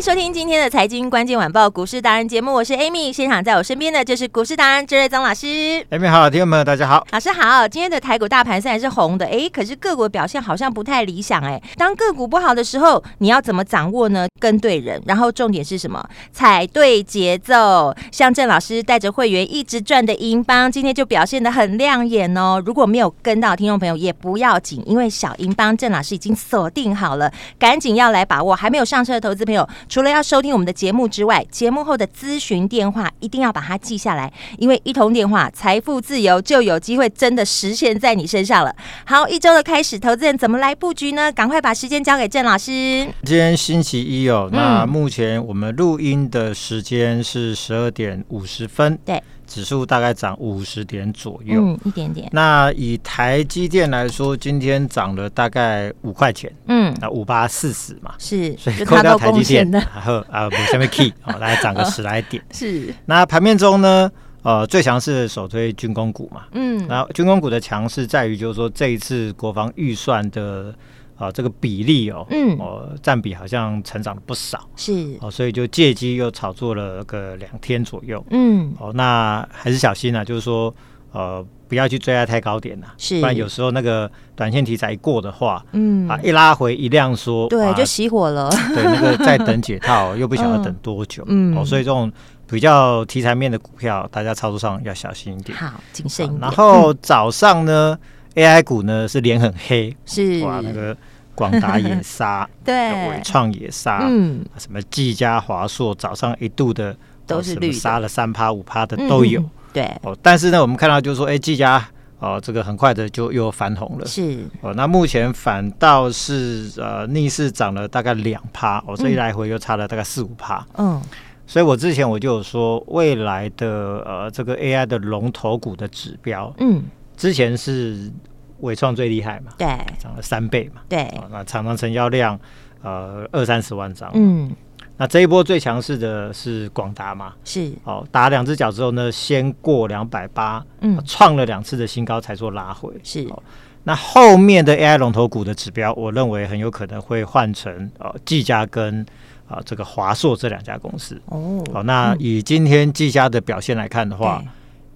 迎收听今天的财经关键晚报股市达人节目，我是 Amy，现场在我身边的就是股市达人郑瑞宗老师。Amy 好，听众朋友大家好，老师好。今天的台股大盘虽然是红的，哎，可是个股表现好像不太理想，哎。当个股不好的时候，你要怎么掌握呢？跟对人，然后重点是什么？踩对节奏。像郑老师带着会员一直赚的银邦，今天就表现的很亮眼哦。如果没有跟到听众朋友也不要紧，因为小银邦郑老师已经锁定好了，赶紧要来把握。还没有上车的投资朋友。除了要收听我们的节目之外，节目后的咨询电话一定要把它记下来，因为一通电话，财富自由就有机会真的实现在你身上了。好，一周的开始，投资人怎么来布局呢？赶快把时间交给郑老师。今天星期一哦，那目前我们录音的时间是十二点五十分。对。指数大概涨五十点左右，嗯，一点点。那以台积电来说，今天涨了大概五块钱，嗯，那五八四十嘛，是，所以扣掉台积电，然后啊，下面 key 哦，来涨个十来点，是。那盘面中呢，呃，最强势的首推军工股嘛，嗯，然后军工股的强势在于就是说这一次国防预算的。啊，这个比例哦，嗯，哦，占比好像成长了不少，是。哦，所以就借机又炒作了个两天左右，嗯，哦，那还是小心啊，就是说，呃，不要去追在太高点了，是，不然有时候那个短线题材一过的话，嗯，啊，一拉回一量缩，对，就熄火了，对，那个再等解套 又不晓得等多久，嗯，哦，所以这种比较题材面的股票，大家操作上要小心一点，好，谨慎一点。然后早上呢，AI 股呢是脸很黑，是。哇，那个。广达也杀，对，伟创也杀，嗯，什么技嘉、华硕，早上一度的都是绿，杀了三趴五趴的都有，嗯、对，哦，但是呢，我们看到就是说，哎，技嘉哦，这个很快的就又翻红了，是，哦，那目前反倒是呃逆势涨了大概两趴，哦，所以来回又差了大概四五趴，嗯，所以我之前我就有说，未来的呃这个 AI 的龙头股的指标，嗯，之前是。纬创最厉害嘛？对，涨了三倍嘛？对，哦、那常常成交量呃二三十万张。嗯，那这一波最强势的是广达嘛？是，哦，打两只脚之后呢，先过两百八，嗯，创了两次的新高才做拉回。是，哦，那后面的 AI 龙头股的指标，我认为很有可能会换成呃技嘉跟啊、呃、这个华硕这两家公司。哦，好、哦，那以今天技嘉的表现来看的话。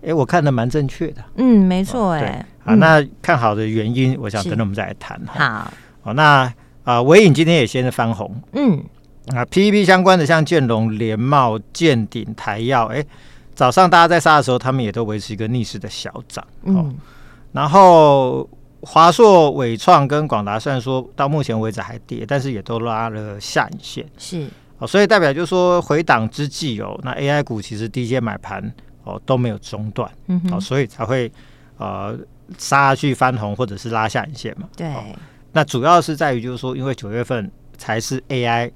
哎，我看的蛮正确的。嗯，没错，哎，好，那看好的原因，我想等等我们再来谈。好，好，那啊，纬颖今天也先是翻红。嗯，啊，PEP 相关的，像建龙、联茂、建鼎、台药，哎，早上大家在杀的时候，他们也都维持一个逆势的小涨。嗯，然后华硕、伟创跟广达，虽然说到目前为止还跌，但是也都拉了下影线。是，哦，所以代表就是说回档之际哦，那 AI 股其实低阶买盘。哦，都没有中断，哦，所以才会呃杀下去翻红或者是拉下影线嘛。对，哦，那主要是在于就是说，因为九月份才是 AI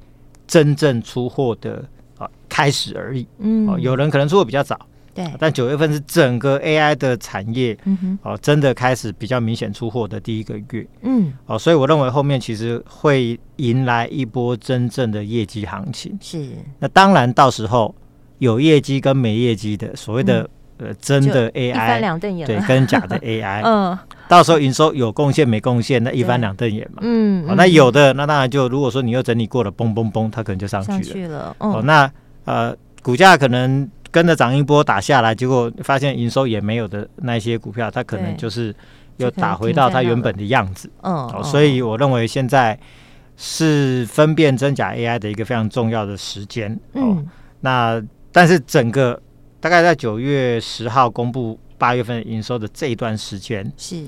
真正出货的啊，呃，开始而已。嗯，哦，有人可能出货比较早，对，但九月份是整个 AI 的产业，嗯哼，哦，真的开始比较明显出货的第一个月。嗯，哦，所以我认为后面其实会迎来一波真正的业绩行情。是，那当然到时候。有业绩跟没业绩的，所谓的呃真的 AI，对，跟假的 AI，嗯，到时候营收有贡献没贡献，那一翻两瞪眼嘛，嗯，那有的那当然就如果说你又整理过了，嘣嘣嘣，它可能就上去了，哦，那呃股价可能跟着涨一波打下来，结果发现营收也没有的那些股票，它可能就是又打回到它原本的样子，嗯，所以我认为现在是分辨真假 AI 的一个非常重要的时间，嗯，那。但是整个大概在九月十号公布八月份营收的这一段时间，是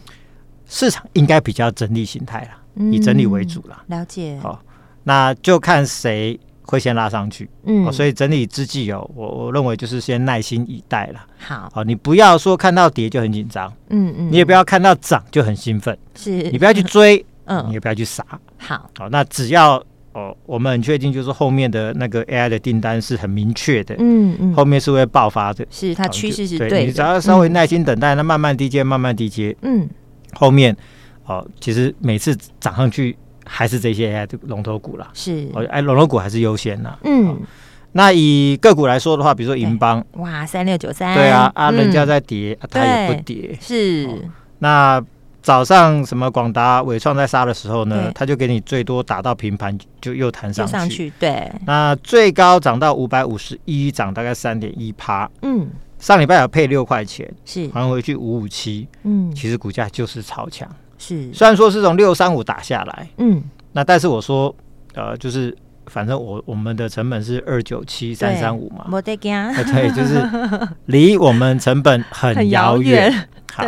市场应该比较整理形态了，以整理为主了。了解。好，那就看谁会先拉上去，嗯、哦，所以整理之际哦，我我认为就是先耐心以待了。好，好、哦，你不要说看到跌就很紧张，嗯嗯，你也不要看到涨就很兴奋，是，你不要去追，嗯，你也不要去傻。好，好，那只要哦，我们很确定就是后面的那个 AI 的订单是很明确的，嗯嗯，后面是会爆发的，是它趋势是对，对，你只要稍微耐心等待，那、嗯、慢慢低接，慢慢低接，嗯，后面哦，其实每次涨上去。还是这些 AI 的龙头股啦，是。哦，哎，龙头股还是优先啦。嗯、哦，那以个股来说的话，比如说银邦，哇，三六九三，对啊，啊，人家在跌，它也不跌，是、哦。那早上什么广达、伟创在杀的时候呢，他就给你最多打到平盘，就又弹上去，上去，对。那最高涨到五百五十一，涨大概三点一趴。嗯，上礼拜有配六块钱，是。还回去五五七。嗯，其实股价就是超强。是，虽然说是从六三五打下来，嗯，那但是我说，呃，就是反正我我们的成本是二九七三三五嘛，没得惊，对，就是离我们成本很 遥远，远。好，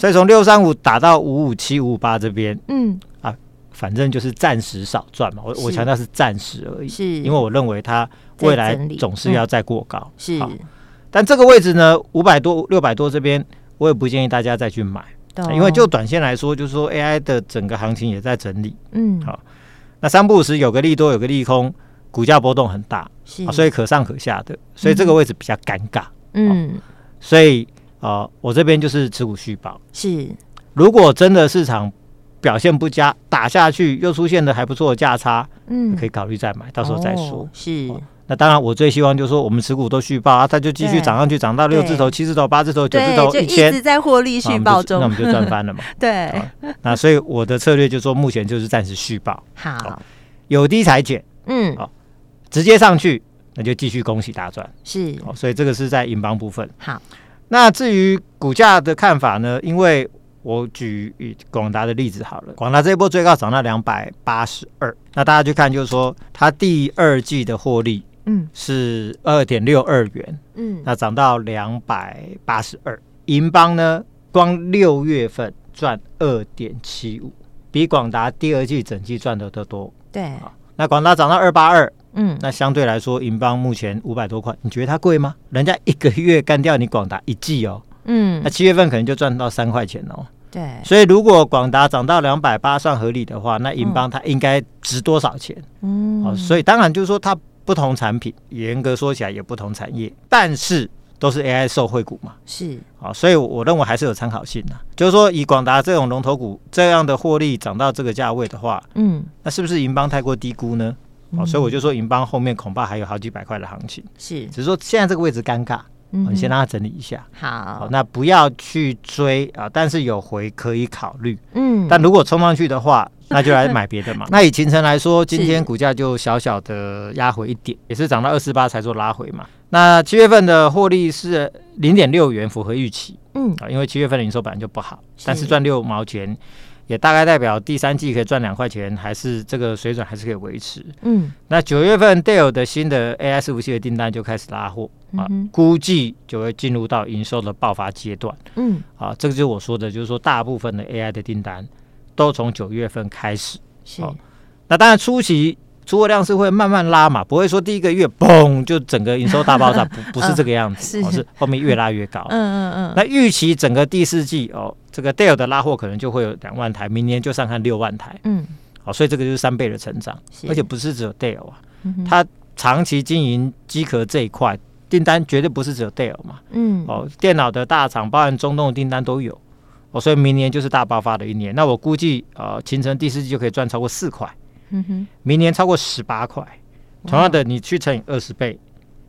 所以从六三五打到五五七五五八这边，嗯。啊，反正就是暂时少赚嘛，我我强调是暂时而已，是。因为我认为它未来总是要再过高，嗯、是，但这个位置呢，五百多六百多这边，我也不建议大家再去买。因为就短线来说，就是说 AI 的整个行情也在整理，嗯，好，那三不五时有个利多，有个利空，股价波动很大，是，所以可上可下的，所以这个位置比较尴尬，嗯，所以啊，我这边就是持股续保，是，如果真的市场表现不佳，打下去又出现了还不错的价差，嗯，可以考虑再买，到时候再说，是。那当然，我最希望就是说，我们持股都续报啊，它就继续涨上去，涨到六字头、七字头、八字头、九字头、一千，一直在获利续报中，那我们就赚翻了嘛。对，那所以我的策略就是说，目前就是暂时续报，好，有低裁减，嗯，好，直接上去，那就继续恭喜大赚，是，所以这个是在银邦部分。好，那至于股价的看法呢？因为我举广达的例子好了，广达这一波最高涨到两百八十二，那大家去看，就是说它第二季的获利。嗯，是二点六二元，嗯，那涨到两百八十二。银邦呢，光六月份赚二点七五，比广达第二季整季赚的都多。对，那广达涨到二八二，嗯，那相对来说，银邦目前五百多块，你觉得它贵吗？人家一个月干掉你广达一季哦，嗯，那七月份可能就赚到三块钱哦。对，所以如果广达涨到两百八算合理的话，那银邦它应该值多少钱？嗯，哦，所以当然就是说它。不同产品，严格说起来也不同产业，但是都是 AI 受惠股嘛，是啊，所以我认为还是有参考性的。就是说，以广达这种龙头股这样的获利涨到这个价位的话，嗯，那是不是银邦太过低估呢？哦，所以我就说银邦后面恐怕还有好几百块的行情，是，只是说现在这个位置尴尬，你先让它整理一下，好，那不要去追啊，但是有回可以考虑，嗯，但如果冲上去的话。那就来买别的嘛。那以秦城来说，今天股价就小小的压回一点，也是涨到二四八才做拉回嘛。那七月份的获利是零点六元，符合预期。嗯。啊，因为七月份的营收本来就不好，但是赚六毛钱，也大概代表第三季可以赚两块钱，还是这个水准还是可以维持。嗯，那九月份 Dell 的新的 AI 伺服器的订单就开始拉货啊，估计就会进入到营收的爆发阶段。嗯啊，这个就是我说的，就是说大部分的 AI 的订单。都从九月份开始，是、哦。那当然初期出货量是会慢慢拉嘛，不会说第一个月嘣就整个营收大爆炸，不不是这个样子，嗯、是、哦、是后面越拉越高。嗯嗯嗯。那预期整个第四季哦，这个 Dell 的拉货可能就会有两万台，明年就上看六万台。嗯。好、哦，所以这个就是三倍的成长，而且不是只有 Dell 啊，嗯、它长期经营机壳这一块订单绝对不是只有 Dell 嘛。嗯。哦，电脑的大厂，包含中东的订单都有。哦，所以明年就是大爆发的一年。那我估计，呃，秦城第四季就可以赚超过四块，嗯哼，明年超过十八块。同样的，你去乘以二十倍，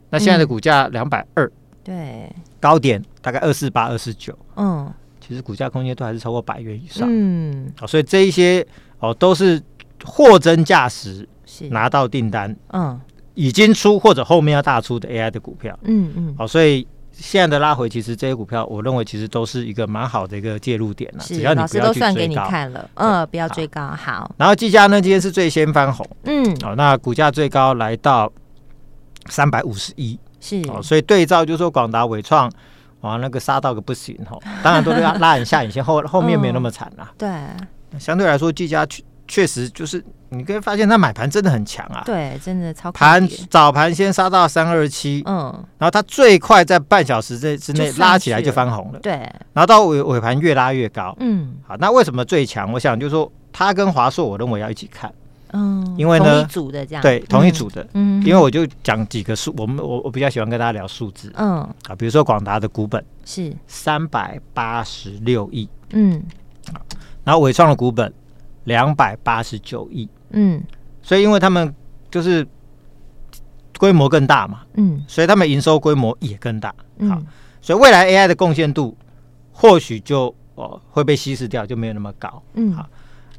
那现在的股价两百二，对，高点大概二四八、二四九，嗯，其实股价空间都还是超过百元以上，嗯，好，所以这一些哦都是货真价实，是。拿到订单，嗯，已经出或者后面要大出的 AI 的股票，嗯嗯，好，所以。现在的拉回，其实这些股票，我认为其实都是一个蛮好的一个介入点了。是，只要你不要去追高，老师都算给你看了，嗯，不要追高，好。然后技嘉呢，今天是最先翻红，嗯，哦，那股价最高来到三百五十一，是，哦，所以对照就是说广达、伟创，哇，那个杀到个不行哈，当然都是要拉很下影线，后后面没有那么惨啦，对。相对来说，技嘉确实就是你可以发现它买盘真的很强啊，对，真的超盘早盘先杀到三二七，嗯，然后它最快在半小时之之内拉起来就翻红了，对，然后到尾尾盘越拉越高，嗯，好，那为什么最强？我想就是说它跟华硕，我认为要一起看。嗯，因为呢，同一组的这样，对，同一组的，嗯，因为我就讲几个数，我们我我比较喜欢跟大家聊数字，嗯，啊，比如说广达的股本是。三百八十六亿，嗯，然后伟创的股本两百八十九亿，嗯，所以因为他们就是规模更大嘛，嗯，所以他们营收规模也更大，好，所以未来 AI 的贡献度或许就哦会被稀释掉，就没有那么高，嗯，好，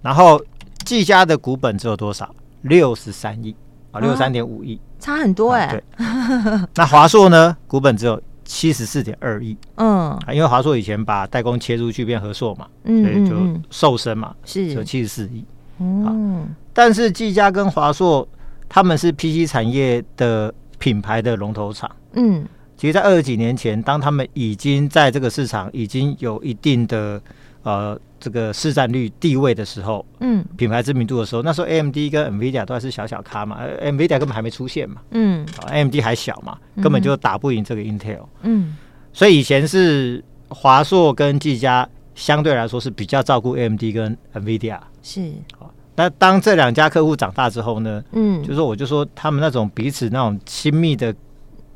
然后。技嘉的股本只有多少？六十三亿啊，六十三点五亿，差很多哎、欸。对，那华硕呢？股本只有七十四点二亿。嗯，啊，因为华硕以前把代工切出去变合硕嘛，嗯，所以就瘦身嘛，是就七十四亿。嗯，但是技嘉跟华硕他们是 PC 产业的品牌的龙头厂。嗯，其实，在二十几年前，当他们已经在这个市场已经有一定的呃。这个市占率地位的时候，嗯，品牌知名度的时候，那时候 AMD 跟 NVIDIA 都还是小小咖嘛，NVIDIA 根本还没出现嘛，嗯，AMD 还小嘛，根本就打不赢这个 Intel，嗯，所以以前是华硕跟技嘉相对来说是比较照顾 AMD 跟 NVIDIA，是，那当这两家客户长大之后呢，嗯，就是说我就说他们那种彼此那种亲密的，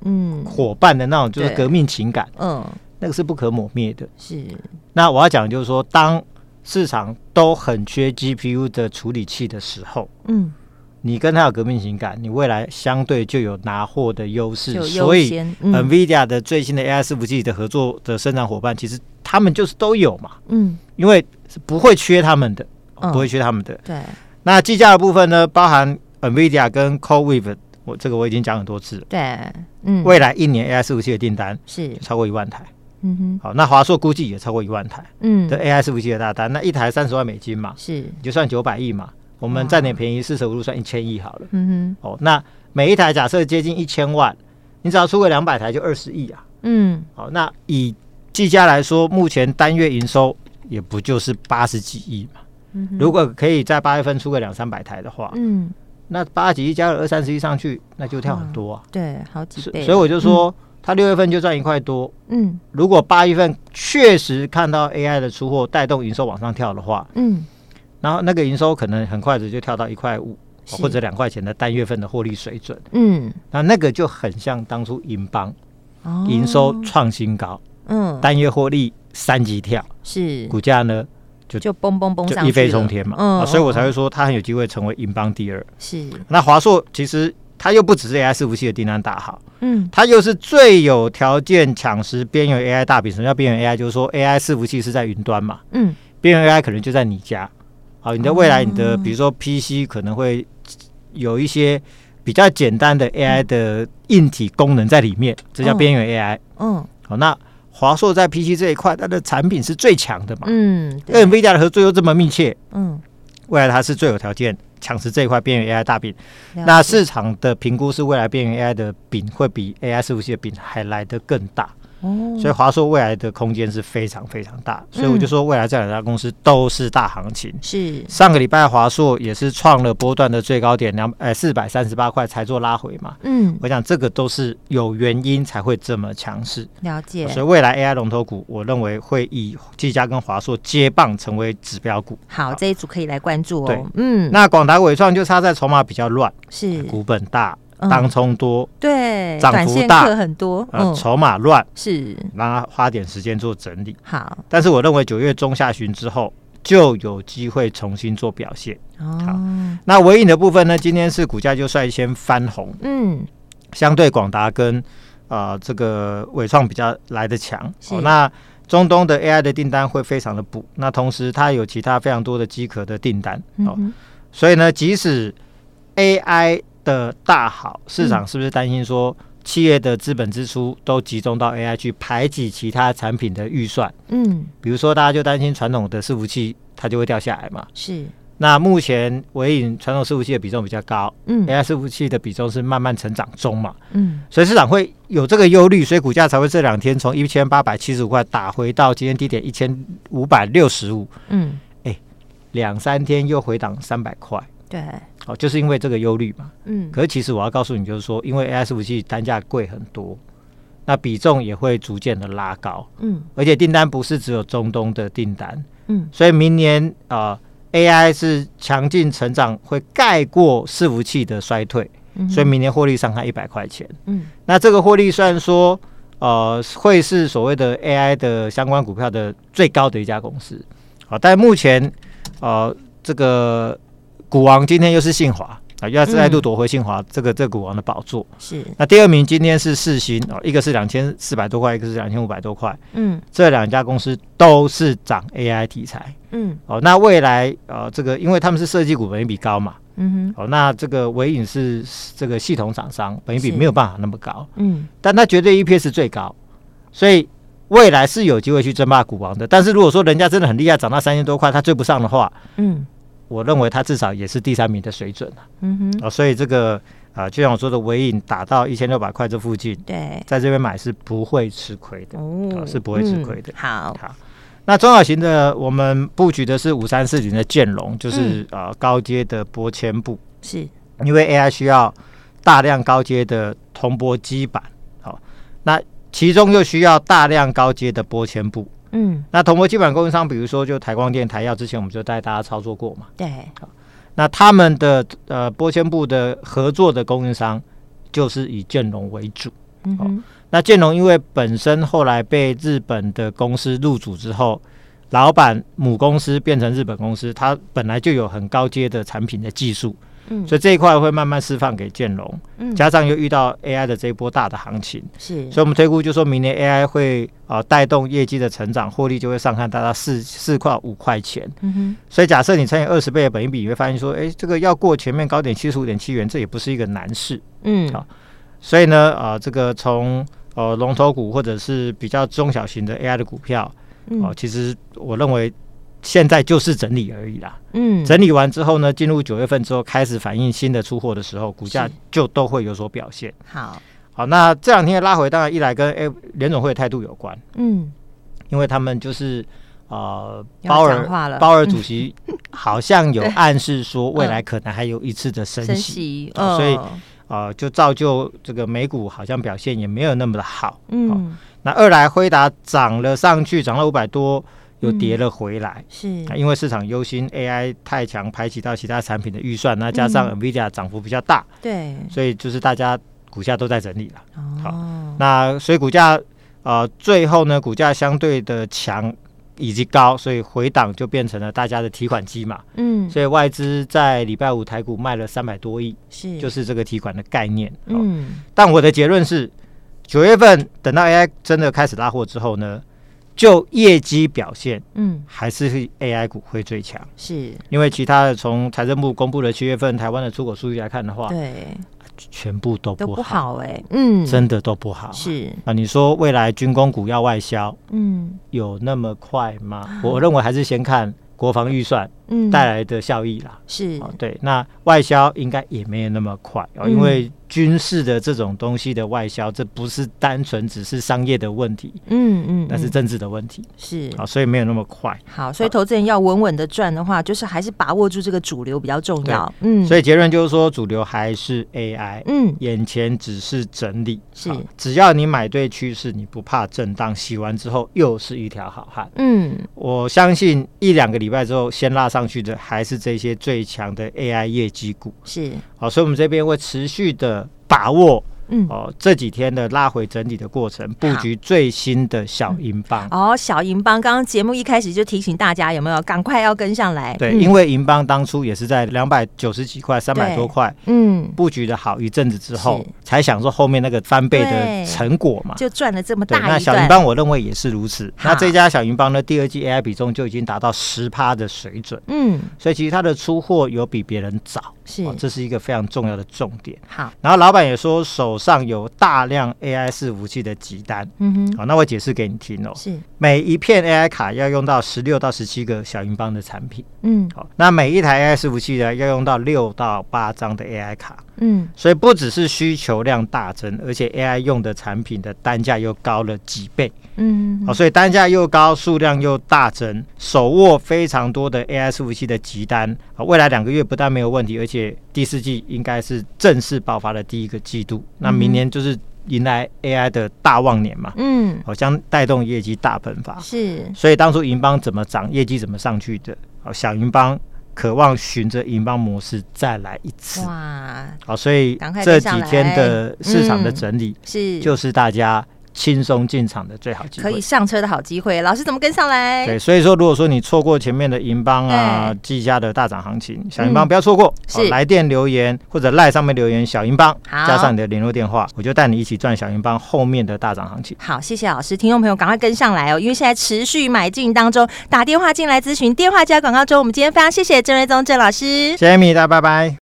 嗯，伙伴的那种就是革命情感，嗯，那个是不可磨灭的，是。那我要讲就是说当。市场都很缺 GPU 的处理器的时候，嗯，你跟它有革命情感，你未来相对就有拿货的优势。所以、嗯、NVIDIA 的最新的 AI 伺服器的合作的生产伙伴，其实他们就是都有嘛，嗯，因为是不会缺他们的，嗯、不会缺他们的。对，那计价的部分呢，包含 NVIDIA 跟 CoreWeave，我这个我已经讲很多次了。对，嗯，未来一年 AI 伺服器的订单是超过一万台。嗯哼，好，那华硕估计也超过一万台，嗯，的 AI 伺服器的大单，那一台三十万美金嘛，是，你就算九百亿嘛，我们占点便宜，四舍五入算一千亿好了，嗯哼，哦，那每一台假设接近一千万，你只要出个两百台就二十亿啊，嗯，好，那以技嘉来说，目前单月营收也不就是八十几亿嘛，嗯，如果可以在八月份出个两三百台的话，嗯，那八十几亿加了二三十亿上去，那就跳很多啊，对，好几倍，所以我就说。他六月份就赚一块多，嗯，如果八月份确实看到 AI 的出货带动营收往上跳的话，嗯，然后那个营收可能很快的就跳到一块五或者两块钱的单月份的获利水准，嗯，那那个就很像当初银邦，营收创新高，嗯，单月获利三级跳，是。股价呢就就嘣嘣嘣，就一飞冲天嘛，嗯，所以我才会说它很有机会成为银邦第二，是。那华硕其实。它又不只是 AI 伺服器的订单大好，嗯，它又是最有条件抢食边缘 AI 大饼。什么叫边缘 AI？就是说 AI 伺服器是在云端嘛，嗯，边缘 AI 可能就在你家。好，你的未来你的比如说 PC 可能会有一些比较简单的 AI 的硬体功能在里面，这叫边缘 AI。嗯，好，那华硕在 PC 这一块，它的产品是最强的嘛，嗯，跟 NVIDIA 的合作又这么密切，嗯，未来它是最有条件。抢食这一块边缘 AI 大饼，那市场的评估是未来边缘 AI 的饼会比 AI 服务器的饼还来得更大。哦，所以华硕未来的空间是非常非常大，所以我就说未来这两家公司都是大行情。是上个礼拜华硕也是创了波段的最高点两呃四百三十八块才做拉回嘛。嗯，我想这个都是有原因才会这么强势。了解。所以未来 AI 龙头股，我认为会以技嘉跟华硕接棒成为指标股。好，这一组可以来关注哦。嗯，那广达伟创就差在筹码比较乱，是股本大。当冲多，对，涨幅大很多，呃，筹码乱，是。让他花点时间做整理。好，但是我认为九月中下旬之后就有机会重新做表现。哦，好，那尾影的部分呢？今天是股价就率先翻红，嗯，相对广达跟呃这个伟创比较来得强。哦，那中东的 AI 的订单会非常的补，那同时它有其他非常多的机壳的订单。哦，所以呢，即使 AI 的大好，市场是不是担心说企业的资本支出都集中到 AI 去排挤其他产品的预算？嗯，比如说大家就担心传统的伺服器它就会掉下来嘛。是。那目前纬颖传统伺服器的比重比较高，嗯，AI 伺服器的比重是慢慢成长中嘛，嗯，所以市场会有这个忧虑，所以股价才会这两天从一千八百七十五块打回到今天低点一千五百六十五。嗯，哎，两三天又回档三百块。对，哦，就是因为这个忧虑嘛。嗯，可是其实我要告诉你，就是说，因为 AI 伺服器单价贵很多，那比重也会逐渐的拉高。嗯，而且订单不是只有中东的订单。嗯，所以明年啊、呃、，AI 是强劲成长，会盖过伺服器的衰退。嗯，所以明年获利上看一百块钱。嗯，那这个获利虽然说呃会是所谓的 AI 的相关股票的最高的一家公司，好，但目前呃这个。股王今天又是信华啊，又要再度夺回信华这个这个股王的宝座。是，那第二名今天是世芯哦，一个是两千四百多块，一个是两千五百多块。嗯，这两家公司都是涨 AI 题材。嗯，哦，那未来呃，这个因为他们是设计股，本益比高嘛。嗯哼。哦，那这个纬颖是这个系统厂商，本益比没有办法那么高。嗯，但它绝对 EPS 最高，所以未来是有机会去争霸股王的。但是如果说人家真的很厉害，涨到三千多块，他追不上的话，嗯。我认为它至少也是第三名的水准了，嗯哼，哦，所以这个啊、呃，就像我说的，尾影打到一千六百块这附近，对，在这边买是不会吃亏的，哦，哦，是不会吃亏的。嗯、好，好，那中小型的我们布局的是五三四零的建龙，就是啊、嗯。呃、高阶的玻纤布，是。因为 AI 需要大量高阶的铜箔基板，好、哦，那其中又需要大量高阶的玻纤布。嗯，那铜箔基板供应商，比如说就台光电、台药，之前我们就带大家操作过嘛。对，好，那他们的呃玻纤布的合作的供应商就是以建龙为主。嗯哦，那建龙因为本身后来被日本的公司入主之后，老板母公司变成日本公司，它本来就有很高阶的产品的技术。嗯，所以这一块会慢慢释放给建龙，嗯，加上又遇到 AI 的这一波大的行情，是，所以我们推估就说明年 AI 会啊带动业绩的成长，获利就会上看大概四四块五块钱，嗯哼，所以假设你乘以二十倍的本益比，你会发现说，哎，这个要过前面高点七十五点七元，这也不是一个难事，嗯，好，所以呢，啊，这个从呃龙头股或者是比较中小型的 AI 的股票，哦，其实我认为。现在就是整理而已啦，嗯，整理完之后呢，进入九月份之后开始反映新的出货的时候，股价就都会有所表现。好，好，那这两天的拉回，当然一来跟哎联总会的态度有关，嗯，因为他们就是呃鲍尔鲍尔主席 好像有暗示说未来可能还有一次的升息，所以呃就造就这个美股好像表现也没有那么的好，嗯，哦、那二来辉达涨了上去，涨了五百多。又跌了回来，嗯、是，因为市场忧心 AI 太强排挤到其他产品的预算，那加上 NVIDIA 涨幅比较大，对，所以就是大家股价都在整理了。哦，好，那所以股价呃最后呢，股价相对的强以及高，所以回档就变成了大家的提款机嘛。嗯，所以外资在礼拜五台股卖了三百多亿，是，就是这个提款的概念。嗯，但我的结论是，九月份等到 AI 真的开始拉货之后呢，就业绩表现，嗯，还是 AI 股会最强，是。因为其他的从财政部公布的七月份台湾的出口数据来看的话，对，全部都不好，哎、欸，嗯，真的都不好，是。啊，你说未来军工股要外销，嗯，有那么快吗？我认为还是先看国防预算带来的效益啦，是、哦，对，那外销应该也没有那么快哦，因为。军事的这种东西的外销，这不是单纯只是商业的问题，嗯嗯，那是政治的问题，是。啊，所以没有那么快。好，所以投资人要稳稳的赚的话，就是还是把握住这个主流比较重要。嗯，所以结论就是说，主流还是 AI，嗯，眼前只是整理，是。只要你买对趋势，你不怕震荡，洗完之后又是一条好汉。嗯，我相信一两个礼拜之后，先拉上去的还是这些最强的 AI 业绩股。是，好，所以我们这边会持续的。把握，嗯。哦，这几天的拉回整理的过程，布局最新的小银邦、嗯、哦，小银邦，刚刚节目一开始就提醒大家，有没有赶快要跟上来？对，嗯、因为银邦当初也是在两百九十几块、三百多块，嗯，布局的好一阵子之后，才想说后面那个翻倍的成果嘛，就赚了这么大。那小银邦我认为也是如此。那这家小银邦呢，第二季 AI 比重就已经达到十趴的水准，嗯，所以其实它的出货有比别人早。是、哦，这是一个非常重要的重点。好，然后老板也说手上有大量 AI 伺服器的集单。嗯哼，好，那我解释给你听哦。是，每一片 AI 卡要用到十六到十七个小银邦的产品。嗯，好，那每一台 AI 伺服器呢要用到六到八张的 AI 卡。嗯，所以不只是需求量大增，而且 AI 用的产品的单价又高了几倍。嗯，好，所以单价又高，数量又大增，手握非常多的 AI 伺服器的急单啊，未来两个月不但没有问题，而且第四季应该是正式爆发的第一个季度。那明年就是迎来 AI 的大旺年嘛，嗯，好，将带动业绩大喷发。是，所以当初银邦怎么涨，业绩怎么上去的？好，小银邦渴望循着银邦模式再来一次。哇，好，所以这几天的市场的整理是，就是大家。轻松进场的最好机会，可以上车的好机会。老师怎么跟上来？对，所以说，如果说你错过前面的银邦啊、技嘉的大涨行情，小银邦不要错过。是、哦，来电留言或者赖上面留言小银邦，加上你的联络电话，我就带你一起赚小银邦后面的大涨行情。好，谢谢老师，听众朋友赶快跟上来哦，因为现在持续买进当中，打电话进来咨询，电话加广告中。我们今天非常谢谢郑瑞宗郑老师，谢谢米大，拜拜。